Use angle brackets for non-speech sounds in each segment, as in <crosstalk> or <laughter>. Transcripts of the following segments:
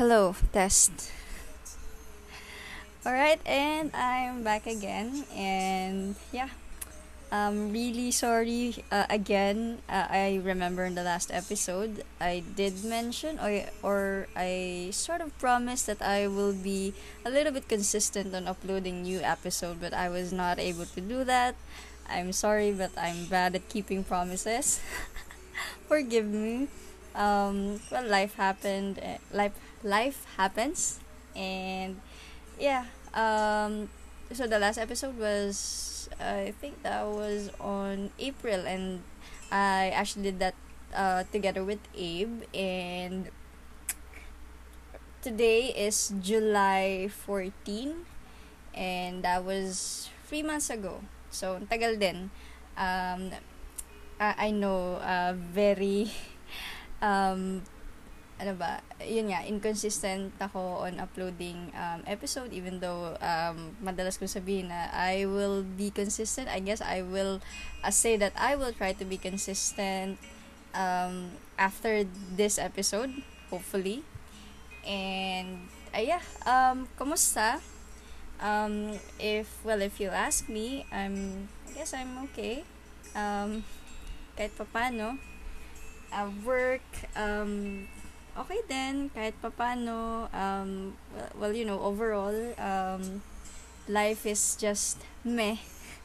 Hello, test. Alright, and I'm back again. And yeah, I'm really sorry uh, again. Uh, I remember in the last episode, I did mention or, or I sort of promised that I will be a little bit consistent on uploading new episode, but I was not able to do that. I'm sorry, but I'm bad at keeping promises. <laughs> Forgive me. Um, well, life happened. eh, Life life happens and yeah um so the last episode was i think that was on april and i actually did that uh, together with abe and today is july 14 and that was three months ago so tagal din um I, I know uh, very <laughs> um ano ba, yun nga, inconsistent ako on uploading um, episode even though um, madalas ko sabihin na I will be consistent. I guess I will uh, say that I will try to be consistent um, after this episode, hopefully. And, uh, yeah, um, kumusta? Um, if, well, if you ask me, I'm, I guess I'm okay. Um, kahit papano. Uh, work, um, okay then kahit papano um well, well you know overall um life is just meh.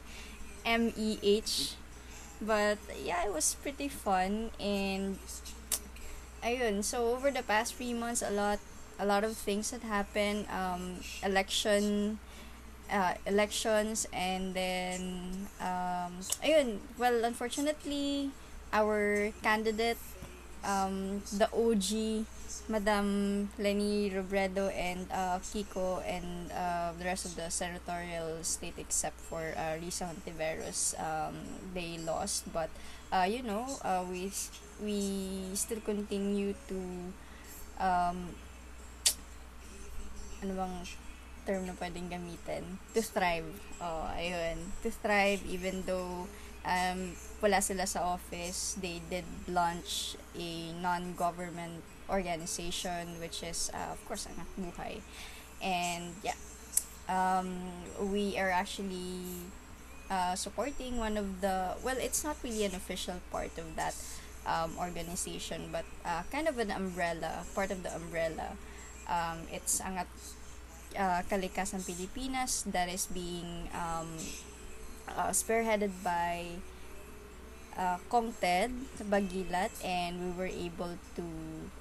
<laughs> M E H. But yeah it was pretty fun and ayun so over the past three months a lot a lot of things had happened um election uh, elections and then um ayun well unfortunately our candidate um, the OG, Madam Lenny Robredo and uh, Kiko and uh, the rest of the senatorial state except for uh, Risa Hontiveros, um, they lost. But, uh, you know, uh, we, we still continue to, um, <tsk> ano bang term na pwedeng gamitin? To strive. Oh, ayun. To strive even though um, wala sila sa office, they did launch a non-government organization which is, uh, of course, Anak Buhay. And yeah, um, we are actually uh, supporting one of the, well, it's not really an official part of that um, organization, but uh, kind of an umbrella, part of the umbrella. Um, it's Angat uh, Kalikasan Pilipinas that is being um, uh, spearheaded by uh, Kong Ted Bagilat and we were able to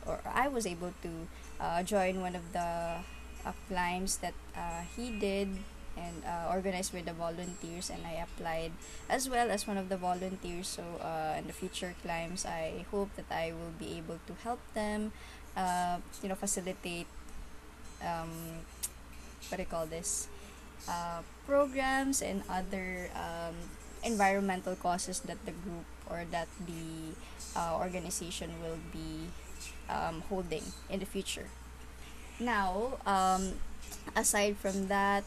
or I was able to uh, join one of the uh, climbs that uh, he did and uh, organized with the volunteers and I applied as well as one of the volunteers. So uh, in the future climbs I hope that I will be able to help them uh, you know facilitate um, what do you call this uh, programs and other um, environmental causes that the group or that the uh, organization will be um, holding in the future. Now, um, aside from that,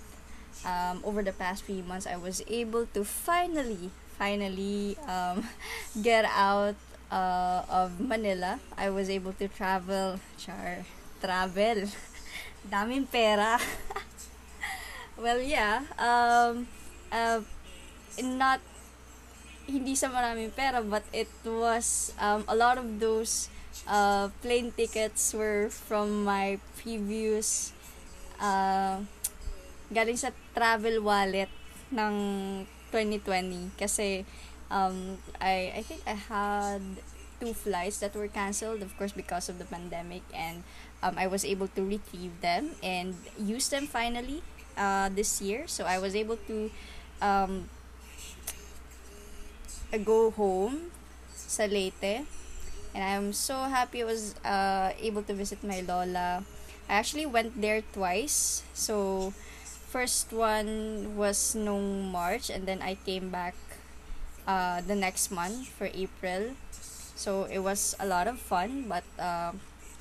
um, over the past few months, I was able to finally, finally um, <laughs> get out uh, of Manila. I was able to travel, char, travel. <laughs> Daming pera. <laughs> well, yeah. Um, uh, not hindi sa maraming pera but it was um, a lot of those uh, plane tickets were from my previous uh, galing sa travel wallet ng 2020 kasi um, I, I think I had two flights that were canceled of course because of the pandemic and um, I was able to retrieve them and use them finally uh, this year so I was able to um, go home sa Leyte. And I'm so happy I was uh, able to visit my Lola. I actually went there twice. So, first one was nung March and then I came back uh, the next month for April. So, it was a lot of fun but uh,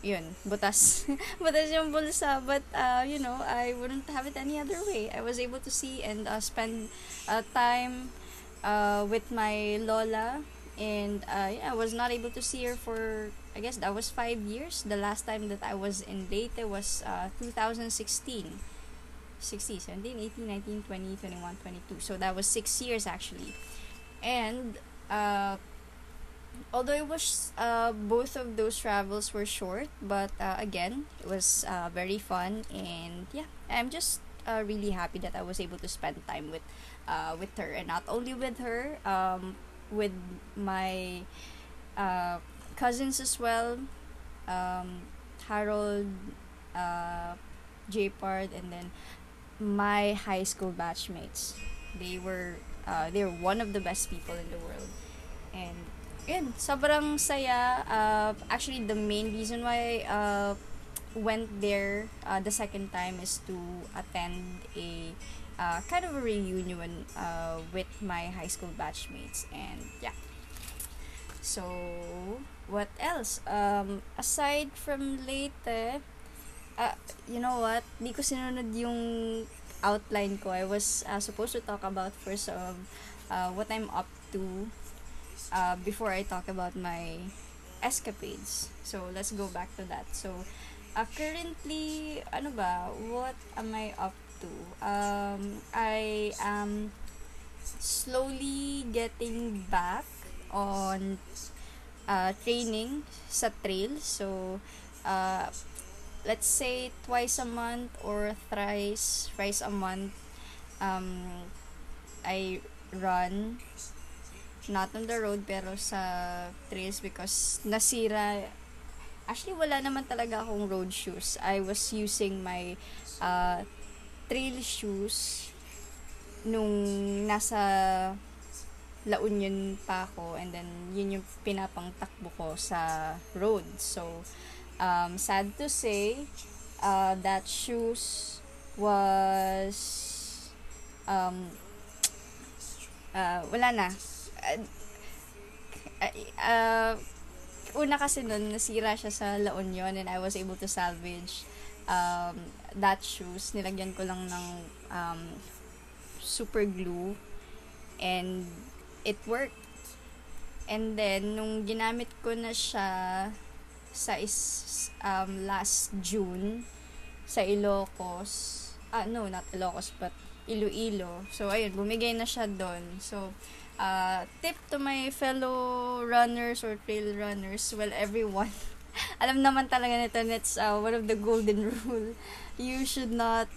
yun, butas. <laughs> butas yung bulsa. But, uh, you know, I wouldn't have it any other way. I was able to see and uh, spend uh, time uh, with my lola and uh, yeah, I was not able to see her for I guess that was five years. The last time that I was in Leyte was uh, 2016. 16, 17, 18, 19, 20, 21, 22. So that was six years actually. And uh, although it was uh, both of those travels were short, but uh, again, it was uh, very fun. And yeah, I'm just uh, really happy that I was able to spend time with uh, with her and not only with her um, with my uh, cousins as well um, Harold uh, Part and then my high school batchmates they were uh, they're one of the best people in the world and yun sobrang saya. Uh, actually the main reason why uh, went there uh, the second time is to attend a uh, kind of a reunion uh, with my high school batchmates. And yeah. So what else? Um, aside from Leyte uh, you know what? Di ko sinunod yung outline ko. I was uh, supposed to talk about first of uh, what I'm up to uh, before I talk about my escapades so let's go back to that so uh, currently ano ba what am I up to. Um, I am slowly getting back on uh, training sa trail. So, uh, let's say twice a month or thrice, thrice a month, um, I run not on the road pero sa trails because nasira actually wala naman talaga akong road shoes I was using my uh, trail shoes nung nasa La Union pa ako and then yun yung pinapang takbo ko sa road. So, um, sad to say, uh, that shoes was um, <tsk> uh, wala na. Uh, uh, una kasi nun, nasira siya sa La Union and I was able to salvage um, that shoes, nilagyan ko lang ng um, super glue and it worked. And then, nung ginamit ko na siya sa is, um, last June sa Ilocos, ah, no, not Ilocos, but Iloilo. So, ayun, bumigay na siya doon. So, uh, tip to my fellow runners or trail runners, well, everyone, <laughs> alam naman talaga nito, and it's uh, one of the golden <laughs> rule. You should not,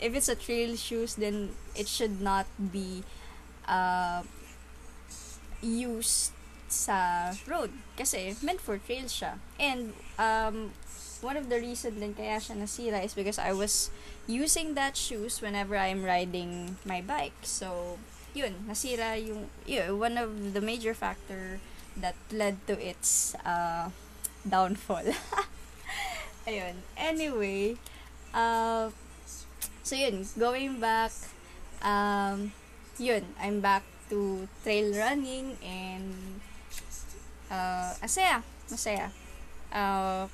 if it's a trail shoes, then it should not be uh, used sa road. Kasi, meant for trail siya. And, um, one of the reason din kaya siya nasira is because I was using that shoes whenever I'm riding my bike. So, yun, nasira yung, yun, one of the major factor that led to its, uh, downfall. <laughs> Ayun. Anyway, uh, so yun, going back, um, yun, I'm back to trail running and uh, asaya, masaya. Uh,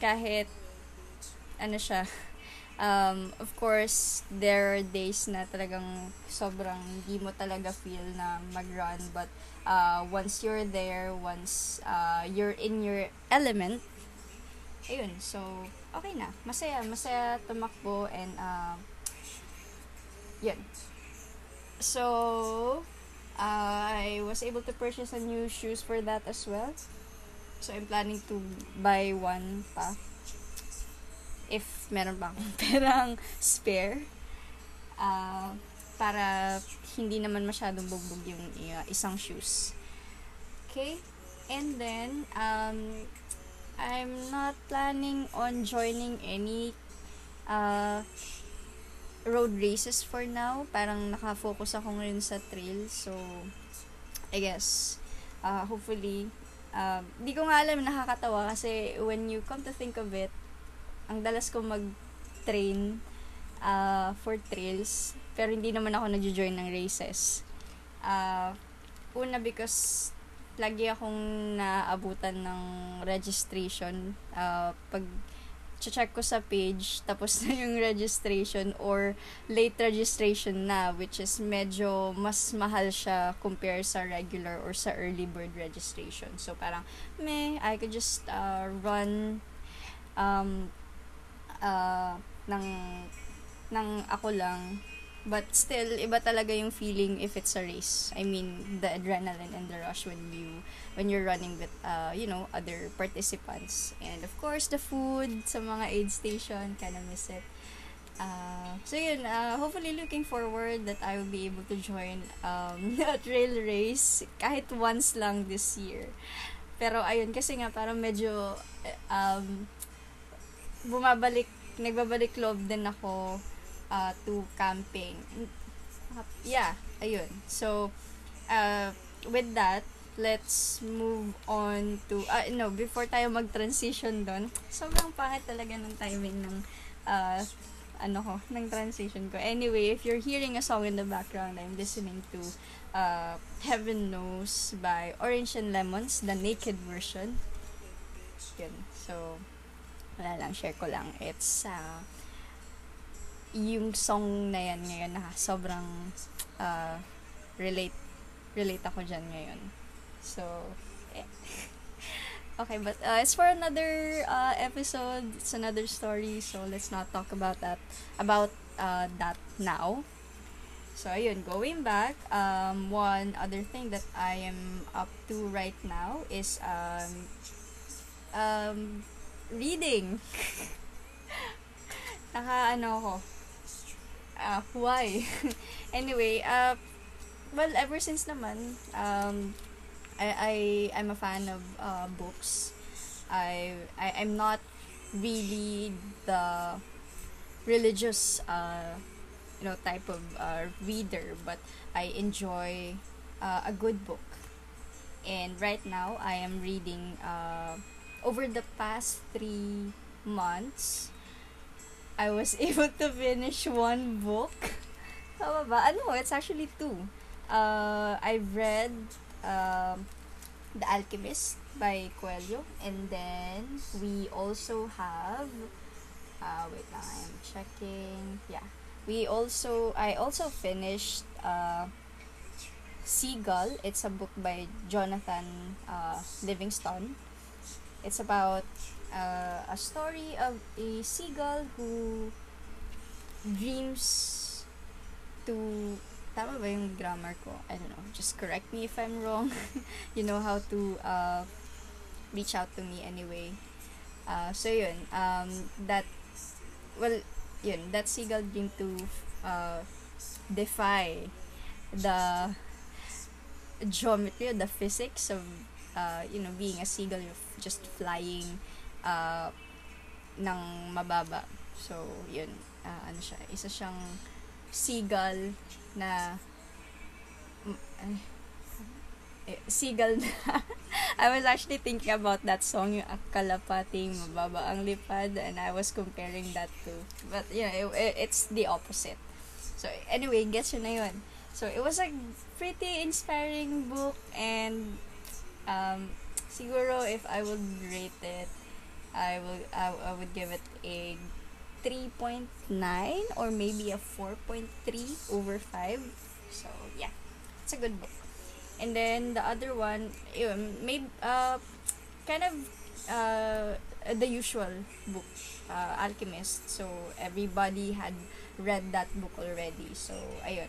kahit ano siya, um, of course, there are days na talagang sobrang di mo talaga feel na mag-run but uh, once you're there, once uh, you're in your element, ayun, so, okay na. Masaya, masaya tumakbo and, uh, yun. So, uh, I was able to purchase a new shoes for that as well. So, I'm planning to buy one pa. If meron pa akong <laughs> perang spare. Uh, para hindi naman masyadong bugbog yung uh, isang shoes. Okay? And then, um, I'm not planning on joining any uh, road races for now. Parang nakafocus ako ngayon sa trail. So, I guess, uh, hopefully, uh, di ko nga alam nakakatawa kasi when you come to think of it, ang dalas ko mag-train uh, for trails pero hindi naman ako nag-join ng races. Uh, una because lagi akong naabutan ng registration uh, pag check ko sa page, tapos na yung <laughs> registration or late registration na, which is medyo mas mahal siya compare sa regular or sa early bird registration. So, parang, meh, I could just uh, run um, uh, ng, ng ako lang But still, iba talaga yung feeling if it's a race. I mean, the adrenaline and the rush when you when you're running with uh, you know, other participants. And of course, the food sa mga aid station, kind of miss it. Uh, so yun, uh, hopefully looking forward that I will be able to join um, <laughs> a trail race kahit once lang this year. Pero ayun, kasi nga parang medyo um, bumabalik, nagbabalik loob din ako uh, to camping. Yeah, ayun. So, uh, with that, let's move on to, uh, no, before tayo mag-transition doon, sobrang pangit talaga ng timing ng, uh, ano ko, ng transition ko. Anyway, if you're hearing a song in the background, I'm listening to uh, Heaven Knows by Orange and Lemons, the naked version. Yun. So, wala lang, share ko lang. It's, uh, yung song na yan ngayon na sobrang uh, relate relate ako dyan ngayon. So, eh. <laughs> okay, but uh, it's for another uh, episode. It's another story. So, let's not talk about that about uh, that now. So, ayun, going back, um, one other thing that I am up to right now is um, um, reading. <laughs> Naka, ano ako, uh, why? <laughs> anyway, uh, well, ever since naman, um, I, I, I'm a fan of uh, books. I, I, I'm not really the religious, uh, you know, type of uh, reader, but I enjoy uh, a good book. And right now, I am reading, uh, over the past three months, I was <laughs> able to finish one book. Tama ba? Ano, it's actually two. Uh, I've read uh, The Alchemist by Coelho. And then, we also have... Uh, wait lang, I am checking. Yeah. We also... I also finished uh, Seagull. It's a book by Jonathan uh, Livingston. It's about uh, a story of a seagull who dreams to tama ba yung grammar ko? I don't know. Just correct me if I'm wrong. <laughs> you know how to uh, reach out to me anyway. Uh, so yun, um, that, well, yun, that seagull dream to uh, defy the geometry the physics of, uh, you know, being a seagull, you're just flying uh, ng mababa. So, yun. Uh, ano siya? Isa siyang seagull na uh, seagull na <laughs> I was actually thinking about that song yung Akalapating Mababa ang Lipad and I was comparing that to but yeah it, it, it's the opposite so anyway gets yun na yun so it was a pretty inspiring book and um, siguro if I would rate it I will I, I would give it a 3.9 or maybe a 4.3 over 5. So yeah, it's a good book. And then the other one, maybe uh, kind of uh, the usual book, uh, Alchemist. So everybody had read that book already. So ayun.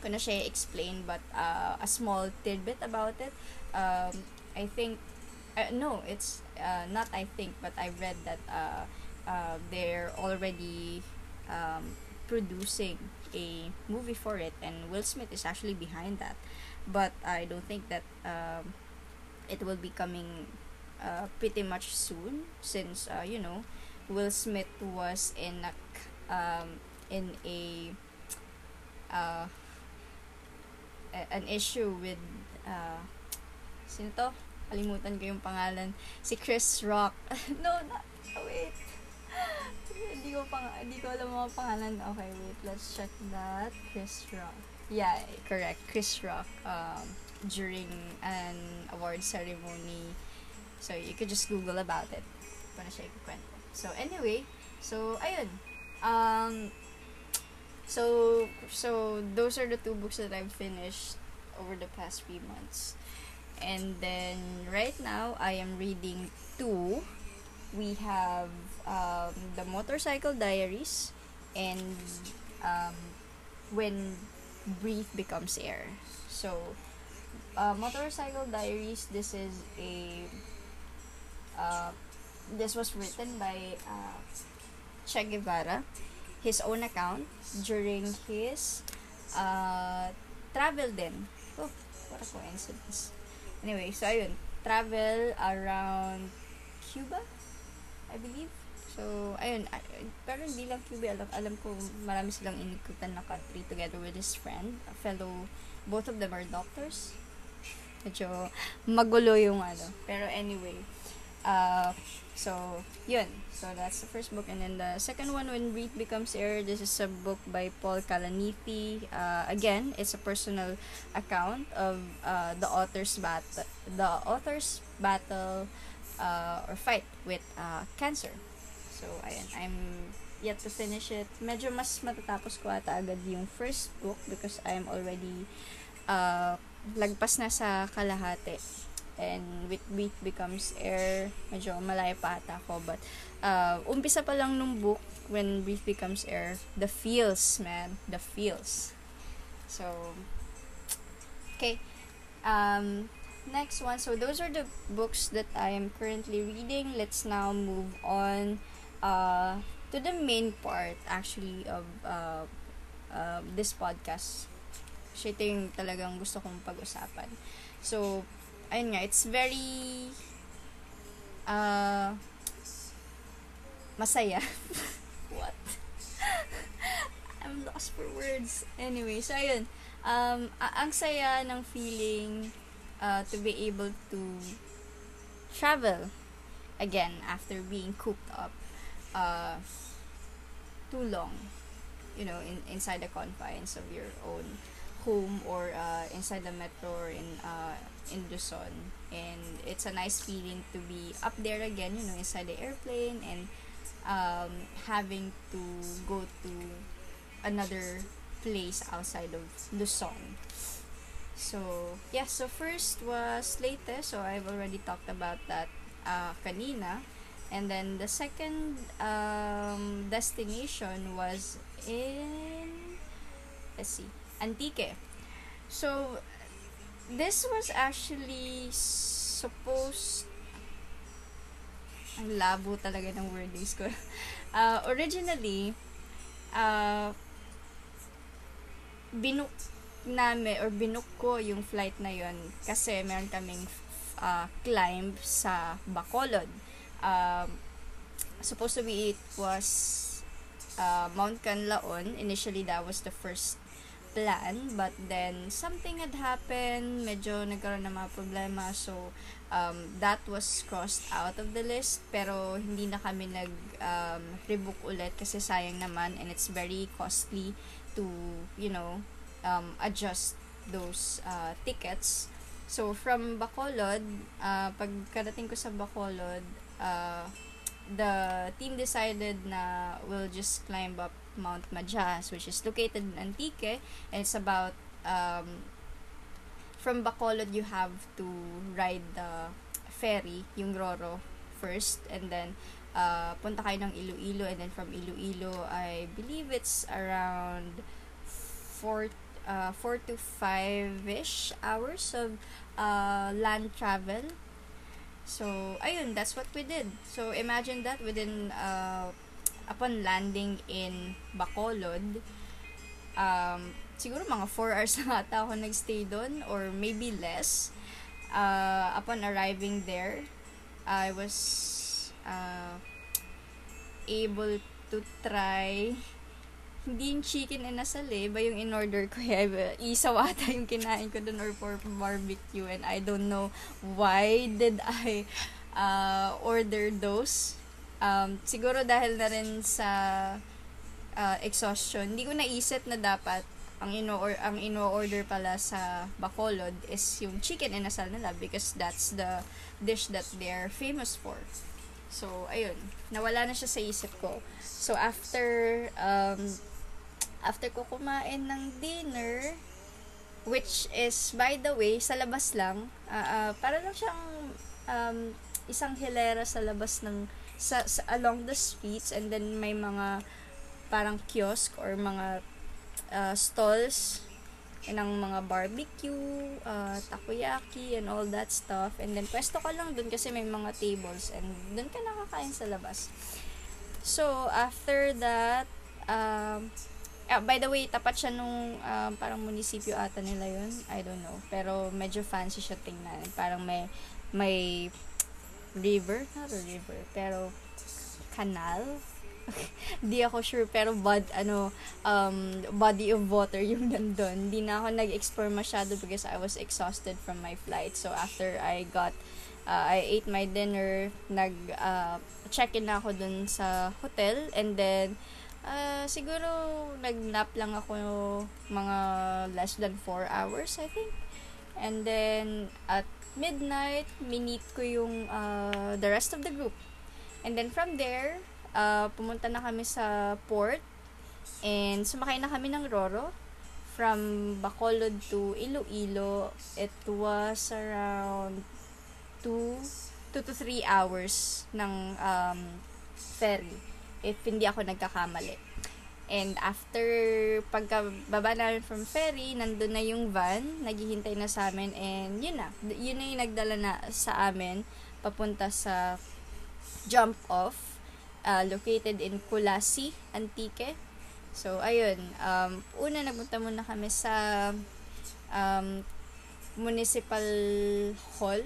Ko siya explain but uh, a small tidbit about it. Um, I think uh, no, it's uh, not I think, but I read that uh, uh, they're already um, producing a movie for it, and Will Smith is actually behind that. But I don't think that um, it will be coming uh, pretty much soon, since uh, you know Will Smith was in a um, in a uh, an issue with uh, sino to? Kalimutan ko yung pangalan. Si Chris Rock. <laughs> no, not, wait. <laughs> hindi ko pang, hindi ko alam mga pangalan. Okay, wait. Let's check that. Chris Rock. Yeah, correct. Chris Rock. Um, during an award ceremony. So, you could just Google about it. Kung na siya ikukwento. So, anyway, so, ayun. Um, so, so, those are the two books that I've finished over the past few months. And then, right now, I am reading two. We have um, The Motorcycle Diaries and um, When Brief Becomes Air. So, uh, Motorcycle Diaries, this is a uh, this was written by uh, Che Guevara, his own account during his uh, travel Then, Oh, what a coincidence. Anyway, so ayun, travel around Cuba, I believe. So, ayun, pero hindi lang Cuba, alam, alam ko marami silang inikutan na country together with his friend, a fellow, both of them are doctors. Medyo magulo yung ano. Pero anyway, uh, so, yun. So, that's the first book. And then the second one, When Read Becomes Air, this is a book by Paul Kalanithi. Uh, again, it's a personal account of uh, the author's battle, the author's battle uh, or fight with uh, cancer. So, ayan, I'm yet to finish it. Medyo mas matatapos ko ata agad yung first book because I'm already uh, lagpas na sa kalahati and with week becomes air medyo malayo pa ata ako but uh, umpisa pa lang nung book when brief becomes air the feels man the feels. So okay um next one. So those are the books that i am currently reading. Let's now move on uh to the main part actually of uh, uh this podcast. Yung talagang gusto kong pag-usapan. So ayun nga, it's very uh, masaya. <laughs> What? <laughs> I'm lost for words. Anyway, so ayun. Um, ang saya ng feeling uh, to be able to travel again after being cooped up uh, too long you know in inside the confines of your own home or uh, inside the metro or in uh, in Luzon. And it's a nice feeling to be up there again you know inside the airplane and um, having to go to another place outside of Luzon. So yeah so first was Leyte so I've already talked about that uh, kanina. And then the second um, destination was in let's see Antique. So, this was actually supposed ang labo talaga ng wordings ko. <laughs> Uh, originally, uh, binook namin or binook ko yung flight na yon kasi meron kaming uh, climb sa Bacolod. Um, supposed to be it was uh, Mount Canlaon. Initially, that was the first plan but then something had happened medyo nagkaroon ng mga problema so um, that was crossed out of the list pero hindi na kami nag um, rebook ulit kasi sayang naman and it's very costly to you know um, adjust those uh, tickets. So from Bacolod uh, pagkarating ko sa Bacolod uh, the team decided na we'll just climb up Mount Majas, which is located in Antique, and it's about um, from Bacolod you have to ride the ferry, yung Roro first, and then uh, punta kayo ng Iloilo, and then from Iloilo, I believe it's around 4 uh, 4 to 5-ish hours of uh, land travel. So, ayun, that's what we did. So, imagine that within uh, upon landing in Bacolod, um, siguro mga 4 <laughs> hours na ata ako nagstay doon or maybe less. Uh, upon arriving there, I was uh, able to try hindi yung chicken and asal eh, ba yung in-order ko eh, isaw <laughs> ata yung kinain ko doon or for barbecue and I don't know why did I uh, order those um, siguro dahil na rin sa uh, exhaustion, hindi ko naisip na dapat ang ino or ang ino-order pala sa Bacolod is yung chicken and asal nila because that's the dish that they're famous for. So, ayun. Nawala na siya sa isip ko. So, after, um, after ko kumain ng dinner, which is, by the way, sa labas lang, uh, uh, para lang siyang um, isang hilera sa labas ng, sa, sa, along the streets, and then may mga parang kiosk or mga uh, stalls ng mga barbecue, uh, takoyaki, and all that stuff. And then, pwesto ka lang dun kasi may mga tables and dun ka nakakain sa labas. So, after that, um, uh, by the way, tapat siya nung uh, parang munisipyo ata nila yun. I don't know. Pero medyo fancy siya tingnan. Parang may, may river, not a river, pero canal? <laughs> Di ako sure pero body ano um body of water yung <laughs> nandun. Hindi na ako nag-explore masyado because I was exhausted from my flight. So after I got uh, I ate my dinner nag uh, check-in na ako dun sa hotel. And then uh, siguro nag-nap lang ako mga less than 4 hours I think and then at midnight minit ko yung uh, the rest of the group and then from there uh, pumunta na kami sa port and sumakay na kami ng Roro from Bacolod to Iloilo. It was around 2 2 to 3 hours ng um, ferry if hindi ako nagkakamali. And after pagkababa namin from ferry, nandun na yung van, naghihintay na sa amin, and yun na, yun na yung nagdala na sa amin, papunta sa jump off uh, located in Kulasi, Antique. So, ayun. Um, una, nagpunta muna kami sa um, Municipal Hall.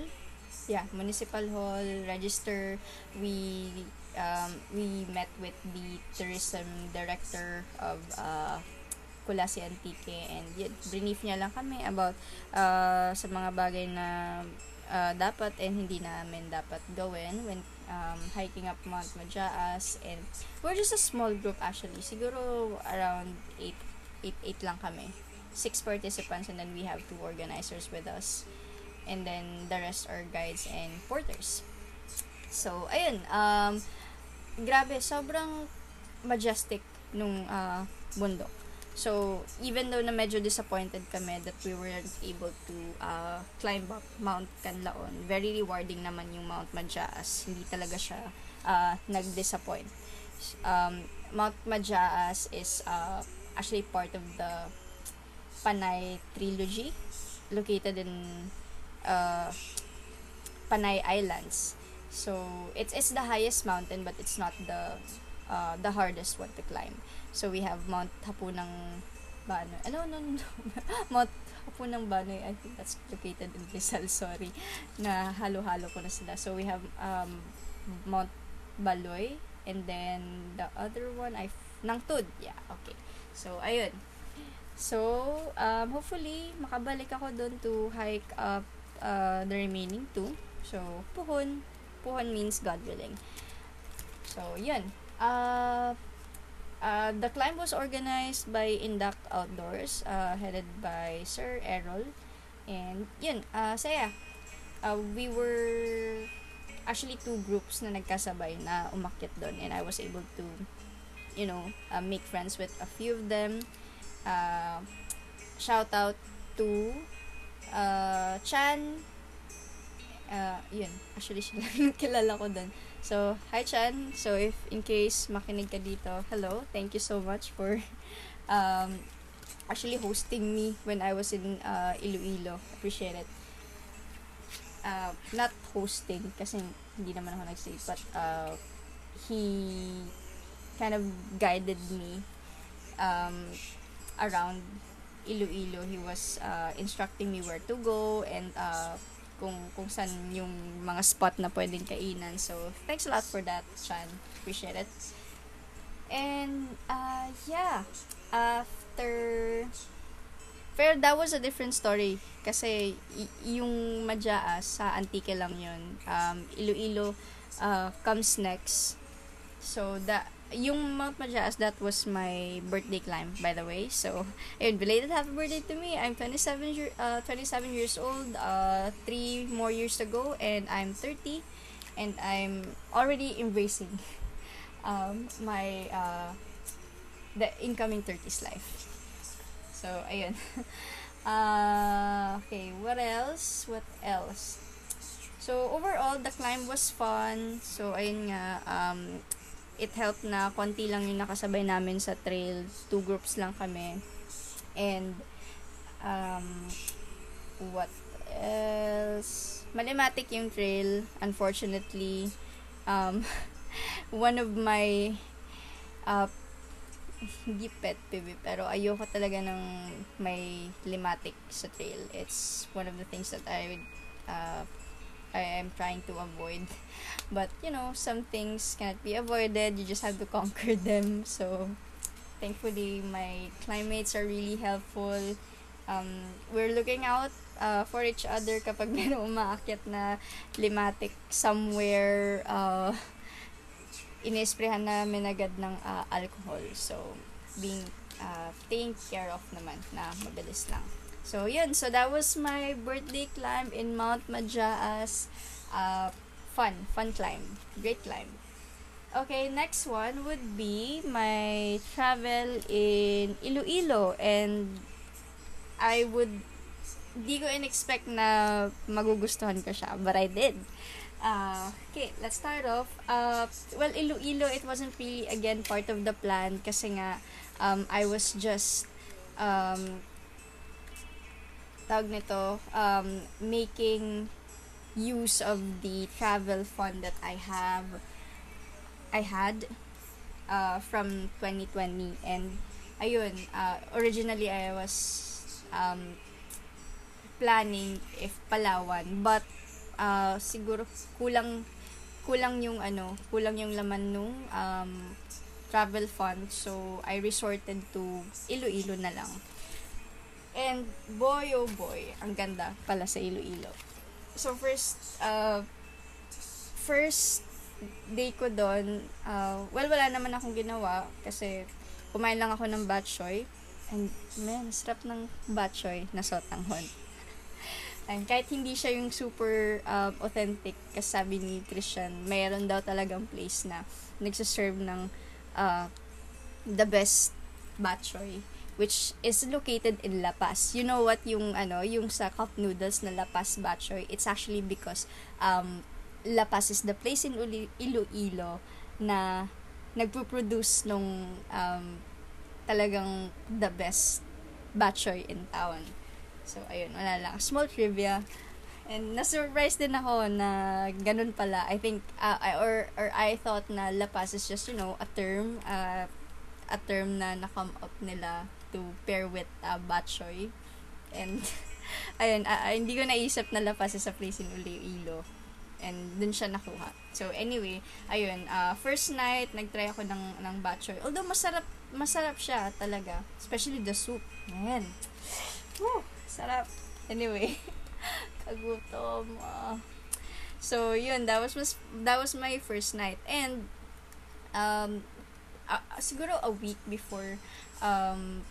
Yeah, Municipal Hall, register. We um, we met with the tourism director of uh, Kulasi Antique and brief niya lang kami about uh, sa mga bagay na uh, dapat and hindi namin dapat gawin when um, hiking up Mount Majaas and we're just a small group actually. Siguro around 8 8 8 lang kami. Six participants and then we have two organizers with us and then the rest are guides and porters. So ayun um grabe sobrang majestic nung uh, bundok So, even though na medyo disappointed kami that we weren't able to uh, climb up Mount Canlaon, very rewarding naman yung Mount Majaas. Hindi talaga siya uh, nag-disappoint. Um, Mount Majaas is uh, actually part of the Panay Trilogy located in uh, Panay Islands. So, it's it's the highest mountain but it's not the uh, the hardest one to climb. So, we have Mount Hapunang Banoy. Ano, no, no. <laughs> Mount Hapunang Banoy. I think that's located in Rizal. Sorry. Na halo-halo ko na sila. So, we have um, Mount Baloy. And then, the other one, I... Nangtud. Yeah, okay. So, ayun. So, um, hopefully, makabalik ako doon to hike up uh, the remaining two. So, puhon. Puhon means God willing. So, yun. Uh, Uh, the climb was organized by Induct Outdoors, uh, headed by Sir Errol. And yun, uh, saya. Uh, we were actually two groups na nagkasabay na umakyat doon and I was able to you know uh, make friends with a few of them uh, shout out to uh, Chan uh, yun actually siya lang <laughs> kilala ko doon So, hi Chan. So, if in case makinig ka dito, hello. Thank you so much for <laughs> um, actually hosting me when I was in uh, Iloilo. Appreciate it. Uh, not hosting kasi hindi naman ako nag-stay but uh, he kind of guided me um, around Iloilo. He was uh, instructing me where to go and uh, kung kung saan yung mga spot na pwedeng kainan. So, thanks a lot for that, Chan. Appreciate it. And, uh, yeah. After... Pero that was a different story. Kasi, y- yung Majaas, sa Antique lang yun. Um, Iloilo uh, comes next. So, that yung Mount Majaas, that was my birthday climb, by the way. So, <laughs> ayun, belated happy birthday to me. I'm 27, year, uh, 27 years old, uh, 3 more years to go, and I'm 30. and I'm already embracing <laughs> um, my uh, the incoming 30s life. So, ayun. <laughs> uh, okay, what else? What else? So, overall, the climb was fun. So, ayun nga, um, it helped na konti lang yung nakasabay namin sa trail. Two groups lang kami. And, um, what else? Malematic yung trail, unfortunately. Um, <laughs> one of my uh, hindi pet peeve, pero ayoko talaga ng may limatic sa trail. It's one of the things that I would, uh, I am trying to avoid. But, you know, some things cannot be avoided. You just have to conquer them. So, thankfully, my climates are really helpful. Um, we're looking out uh, for each other kapag <laughs> meron umaakyat na limatic somewhere uh, inisprehan namin agad ng uh, alcohol. So, being uh, taken care of naman na mabilis lang. So, yun. So, that was my birthday climb in Mount Majaas. Uh, fun. Fun climb. Great climb. Okay, next one would be my travel in Iloilo. And I would, di ko in-expect na magugustuhan ko siya. But I did. Uh, okay, let's start off. Uh, well, Iloilo, it wasn't really, again, part of the plan kasi nga, um, I was just, um, tawag nito, um, making use of the travel fund that I have, I had, uh, from 2020. And, ayun, uh, originally I was, um, planning if Palawan, but uh, siguro kulang kulang yung ano, kulang yung laman nung um, travel fund. So, I resorted to Iloilo na lang. And, boy, oh boy, ang ganda pala sa Iloilo. So, first, uh, first day ko doon, uh, well, wala naman akong ginawa kasi kumain lang ako ng batchoy. And, man, sarap ng batchoy na sotanghon. <laughs> And kahit hindi siya yung super uh, authentic, kasi sabi ni Christian, mayroon daw talagang place na nagsaserve ng uh, the best batchoy which is located in La Paz. You know what yung ano, yung sa cup noodles na La Paz batchoy, it's actually because um La Paz is the place in Uli- Iloilo na nagpo-produce nung um, talagang the best batchoy in town. So, ayun, wala lang. Small trivia. And na-surprise din ako na ganun pala. I think, uh, I, or, or I thought na La Paz is just, you know, a term, uh, a term na na-come up nila to pair with uh, batchoy. And, <laughs> ayun, uh, hindi ko naisip na La Paz is a place in Iloilo. And dun siya nakuha. So, anyway, ayun, uh, first night, nagtry ako ng, ng batchoy. Although, masarap, masarap siya talaga. Especially the soup. Man. Woo! Sarap. Anyway, <laughs> kagutom. Uh. So, yun, that was, was that was my first night. And um uh, siguro a week before um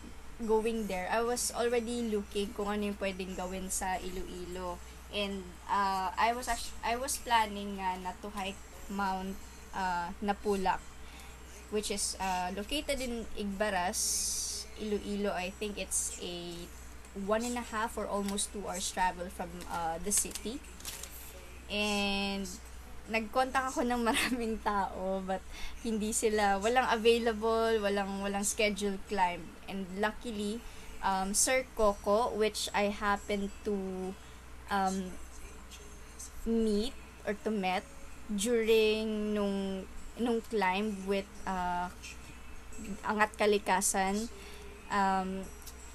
going there, I was already looking kung ano yung pwedeng gawin sa Iloilo. And uh, I was actually, I was planning nga na to hike Mount uh, Napulak which is uh, located in Igbaras, Iloilo. I think it's a one and a half or almost two hours travel from uh, the city. And nagkontak ako ng maraming tao but hindi sila walang available, walang walang scheduled climb. And luckily, um, Sir Coco, which I happened to um, meet or to met during nung nung climb with uh, Angat Kalikasan um,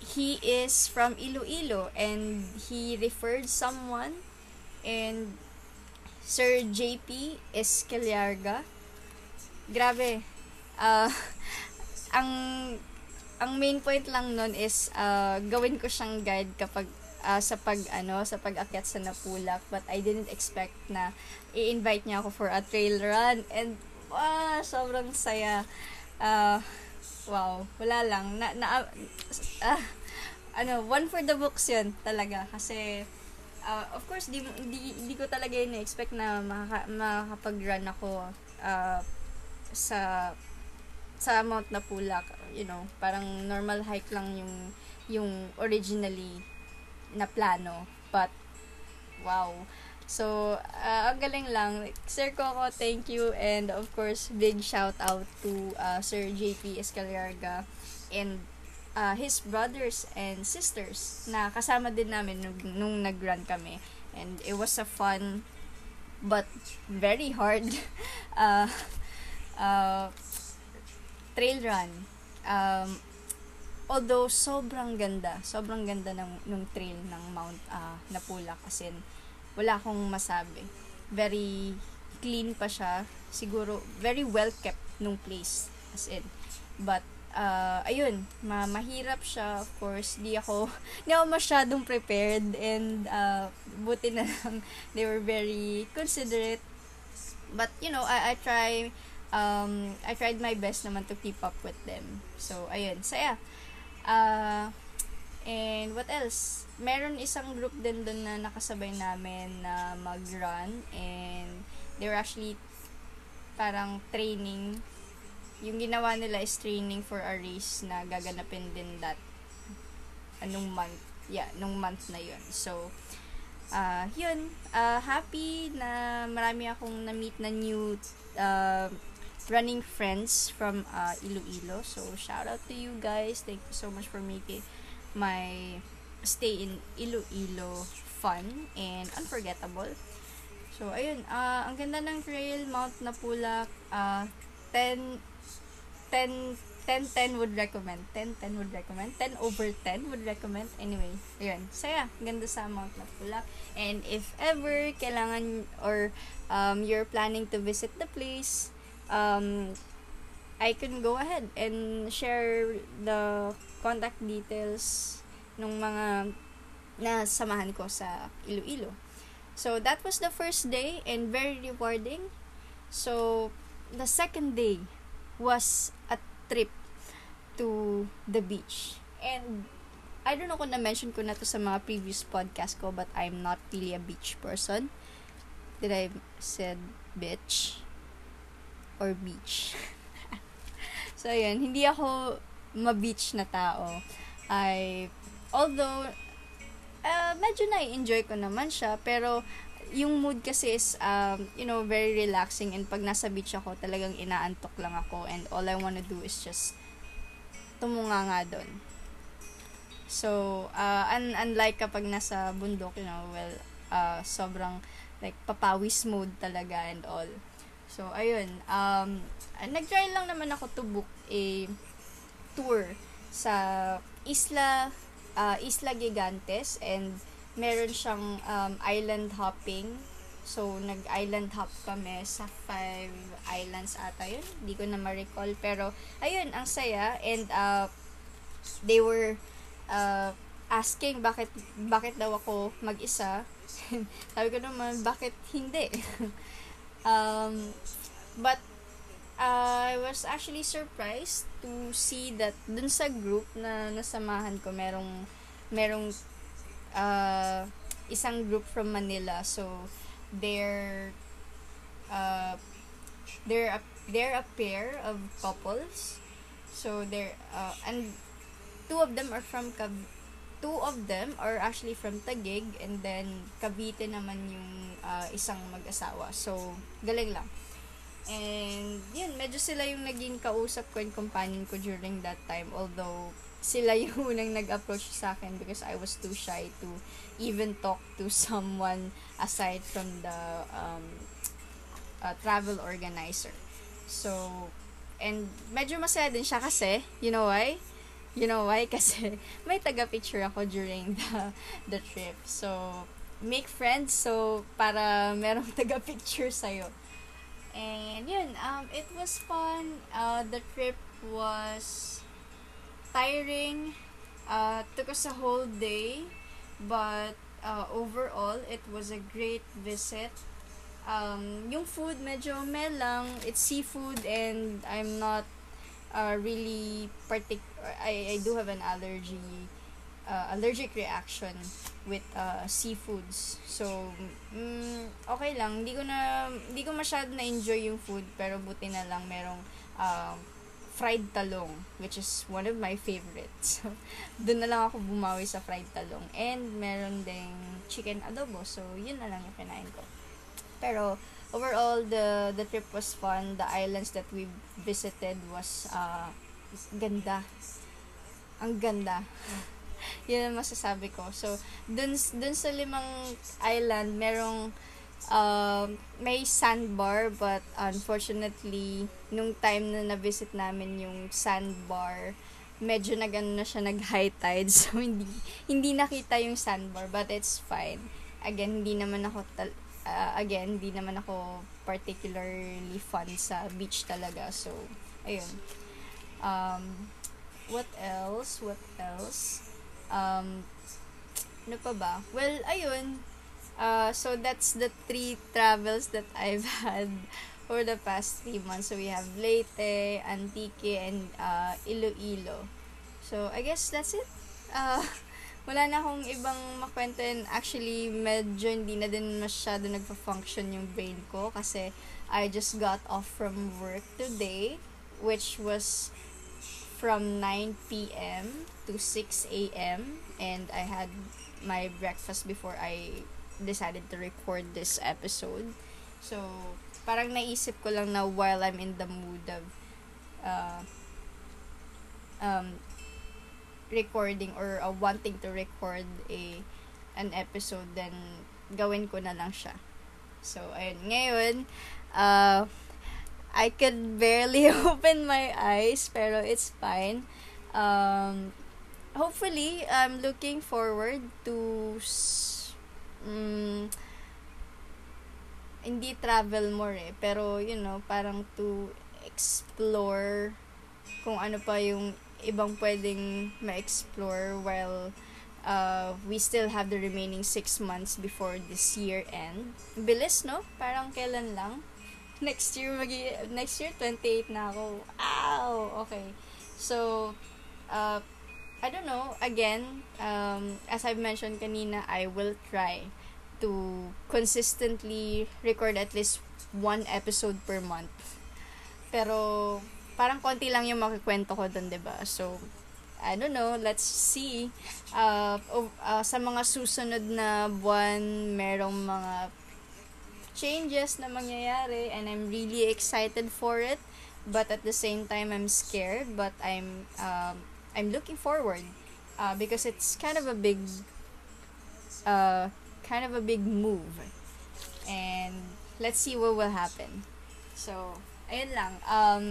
he is from Iloilo and he referred someone and Sir JP Escaliarga. Grabe. Uh, <laughs> ang ang main point lang nun is uh, gawin ko siyang guide kapag uh, sa pag ano sa pag-akyat sa Napulak but I didn't expect na i-invite niya ako for a trail run and ah, sobrang saya. Uh, wow, wala lang. Na, na, ah, ano, one for the books yun talaga. Kasi, uh, of course, di, di, di ko talaga yun expect na makaka, makakapag-run ako uh, sa sa Mount Napulak. You know, parang normal hike lang yung yung originally na plano. But, wow. So, uh, ang galing lang. Sir Coco, thank you. And of course, big shout out to uh, Sir JP Escaliarga and uh, his brothers and sisters na kasama din namin nung, nung nag-run kami. And it was a fun but very hard <laughs> uh, uh, trail run. Um, although sobrang ganda, sobrang ganda ng nung trail ng Mount uh, Napula kasi wala akong masabi. Very clean pa siya. Siguro, very well kept nung place. As in. But, uh, ayun, ma mahirap siya, of course. Di ako, <laughs> di ako masyadong prepared and uh, buti na lang, <laughs> they were very considerate. But, you know, I, I try, um, I tried my best naman to keep up with them. So, ayun, saya. Uh, and what else? meron isang group din doon na nakasabay namin na mag-run and they were actually parang training yung ginawa nila is training for a race na gaganapin din that anong month yeah nung month na yun. So uh, yun. Uh, happy na marami akong na-meet na new uh, running friends from uh, Iloilo. So shout out to you guys. Thank you so much for making my stay in Iloilo fun and unforgettable. So, ayun, uh, ang ganda ng trail, Mount Napulak, uh, 10, 10, 10, 10 would recommend. 10, 10 would recommend. 10 over 10 would recommend. Anyway, ayun. Saya, ganda sa Mount Napulak. And if ever, kailangan, or um, you're planning to visit the place, um, I can go ahead and share the contact details nung mga nasamahan ko sa Iloilo. So, that was the first day and very rewarding. So, the second day was a trip to the beach. And, I don't know kung na-mention ko na to sa mga previous podcast ko, but I'm not really a beach person. Did I said bitch? Or beach? <laughs> so, yun. Hindi ako ma-beach na tao. I although, uh, medyo na-enjoy ko naman siya, pero yung mood kasi is, um, you know, very relaxing and pag nasa beach ako, talagang inaantok lang ako and all I wanna do is just tumunga nga doon. So, uh, un- unlike kapag nasa bundok, you know, well, uh, sobrang like papawis mode talaga and all. So, ayun, um, nag-try lang naman ako to book a tour sa Isla uh, Isla Gigantes and meron siyang um, island hopping. So, nag-island hop kami sa five islands ata yun. Hindi ko na ma-recall. Pero, ayun, ang saya. And, uh, they were uh, asking bakit, bakit daw ako mag-isa. <laughs> Sabi ko naman, bakit hindi? <laughs> um, but, uh, I was actually surprised to see that dun sa group na nasamahan ko, merong, merong uh, isang group from Manila. So, they're, uh, they're a, they're a pair of couples. So, they're, uh, and two of them are from Cav- two of them are actually from Taguig and then Cavite naman yung uh, isang mag-asawa. So, galing lang. And, yun, medyo sila yung naging kausap ko and companion ko during that time. Although, sila yung <laughs> unang nag-approach sa akin because I was too shy to even talk to someone aside from the um, uh, travel organizer. So, and medyo masaya din siya kasi, you know why? You know why? <laughs> Kasi may taga-picture ako during the, the trip. So, make friends so para merong <laughs> taga-picture sa'yo. And yun, um, it was fun. Uh, the trip was tiring. Uh, took us a whole day. But uh, overall, it was a great visit. Um, yung food, medyo meh lang. It's seafood and I'm not uh, really particular. I, I do have an allergy uh, allergic reaction with uh, seafoods. So, mm, okay lang. Hindi ko na, hindi ko masyado na-enjoy yung food, pero buti na lang merong uh, fried talong, which is one of my favorites. <laughs> Doon na lang ako bumawi sa fried talong. And meron ding chicken adobo. So, yun na lang yung kinain ko. Pero, overall, the, the trip was fun. The islands that we visited was uh, ganda. Ang ganda. <laughs> yun ang masasabi ko. So, dun, dun sa limang island, merong uh, may sandbar but unfortunately nung time na na-visit namin yung sandbar medyo nagano na siya <laughs> nag high tide. So hindi hindi nakita yung sandbar but it's fine. Again hindi naman ako tal- uh, again hindi naman ako particularly fun sa beach talaga. So ayun. Um what else? What else? Um, ano pa ba? Well, ayun. Uh, so, that's the three travels that I've <laughs> had for the past three months. So, we have Leyte, Antique, and uh, Iloilo. So, I guess that's it. Uh, <laughs> wala na akong ibang makwento and actually medyo hindi na din masyado nagpa-function yung brain ko kasi I just got off from work today which was from 9 p.m. to 6 a.m. and I had my breakfast before I decided to record this episode. So, parang naisip ko lang na while I'm in the mood of uh, um, recording or uh, wanting to record a an episode, then gawin ko na lang siya. So, ayun. Ngayon, uh, I could barely <laughs> open my eyes, pero it's fine. Um, hopefully, I'm looking forward to um, hindi travel more eh, pero you know, parang to explore kung ano pa yung ibang pwedeng ma-explore while uh, we still have the remaining six months before this year end. Bilis, no? Parang kailan lang <laughs> next year magi next year 28 na ako. Ow. Okay. So uh I don't know, again, um as I've mentioned kanina, I will try to consistently record at least one episode per month. Pero parang konti lang yung makikwento ko 'di ba? So I don't know, let's see. Uh, uh, sa mga susunod na buwan, merong mga changes na mangyayari and I'm really excited for it but at the same time I'm scared but I'm um, I'm looking forward uh, because it's kind of a big uh, kind of a big move. And let's see what will happen. So ayun lang. Um,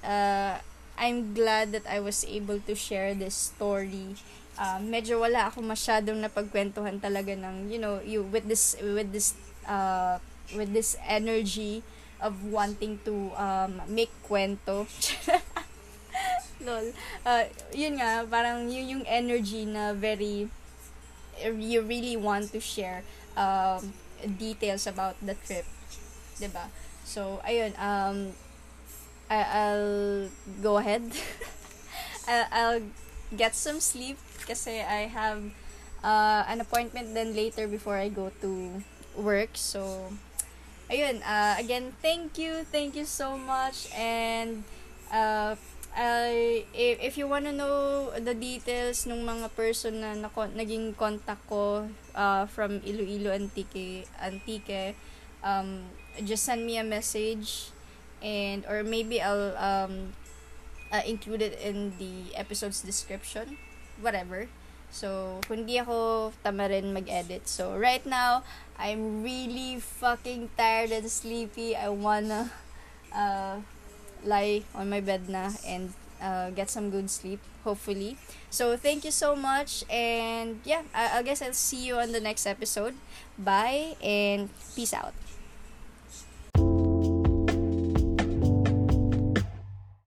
uh, I'm glad that I was able to share this story. Uh, medyo wala ako masyadong napagkwentuhan talaga ng you know you with this with this uh, with this energy of wanting to um, make kwento. <laughs> Lol. Uh, yun nga, parang yun yung energy na very, you really want to share um, details about the trip. ba diba? So, ayun, um, I, I'll go ahead. <laughs> I'll, I'll get some sleep kasi I have uh, an appointment then later before I go to work. So, ayun, uh, again, thank you, thank you so much, and, uh, If, if you wanna know the details ng mga person na nako, naging contact ko uh, from Iloilo Antique, Antique um, just send me a message and or maybe I'll um, uh, include it in the episode's description whatever So, kung di ako tama rin mag-edit. So, right now, I'm really fucking tired and sleepy. I wanna uh, lie on my bed na and uh, get some good sleep, hopefully. So, thank you so much. And yeah, I, I guess I'll see you on the next episode. Bye and peace out.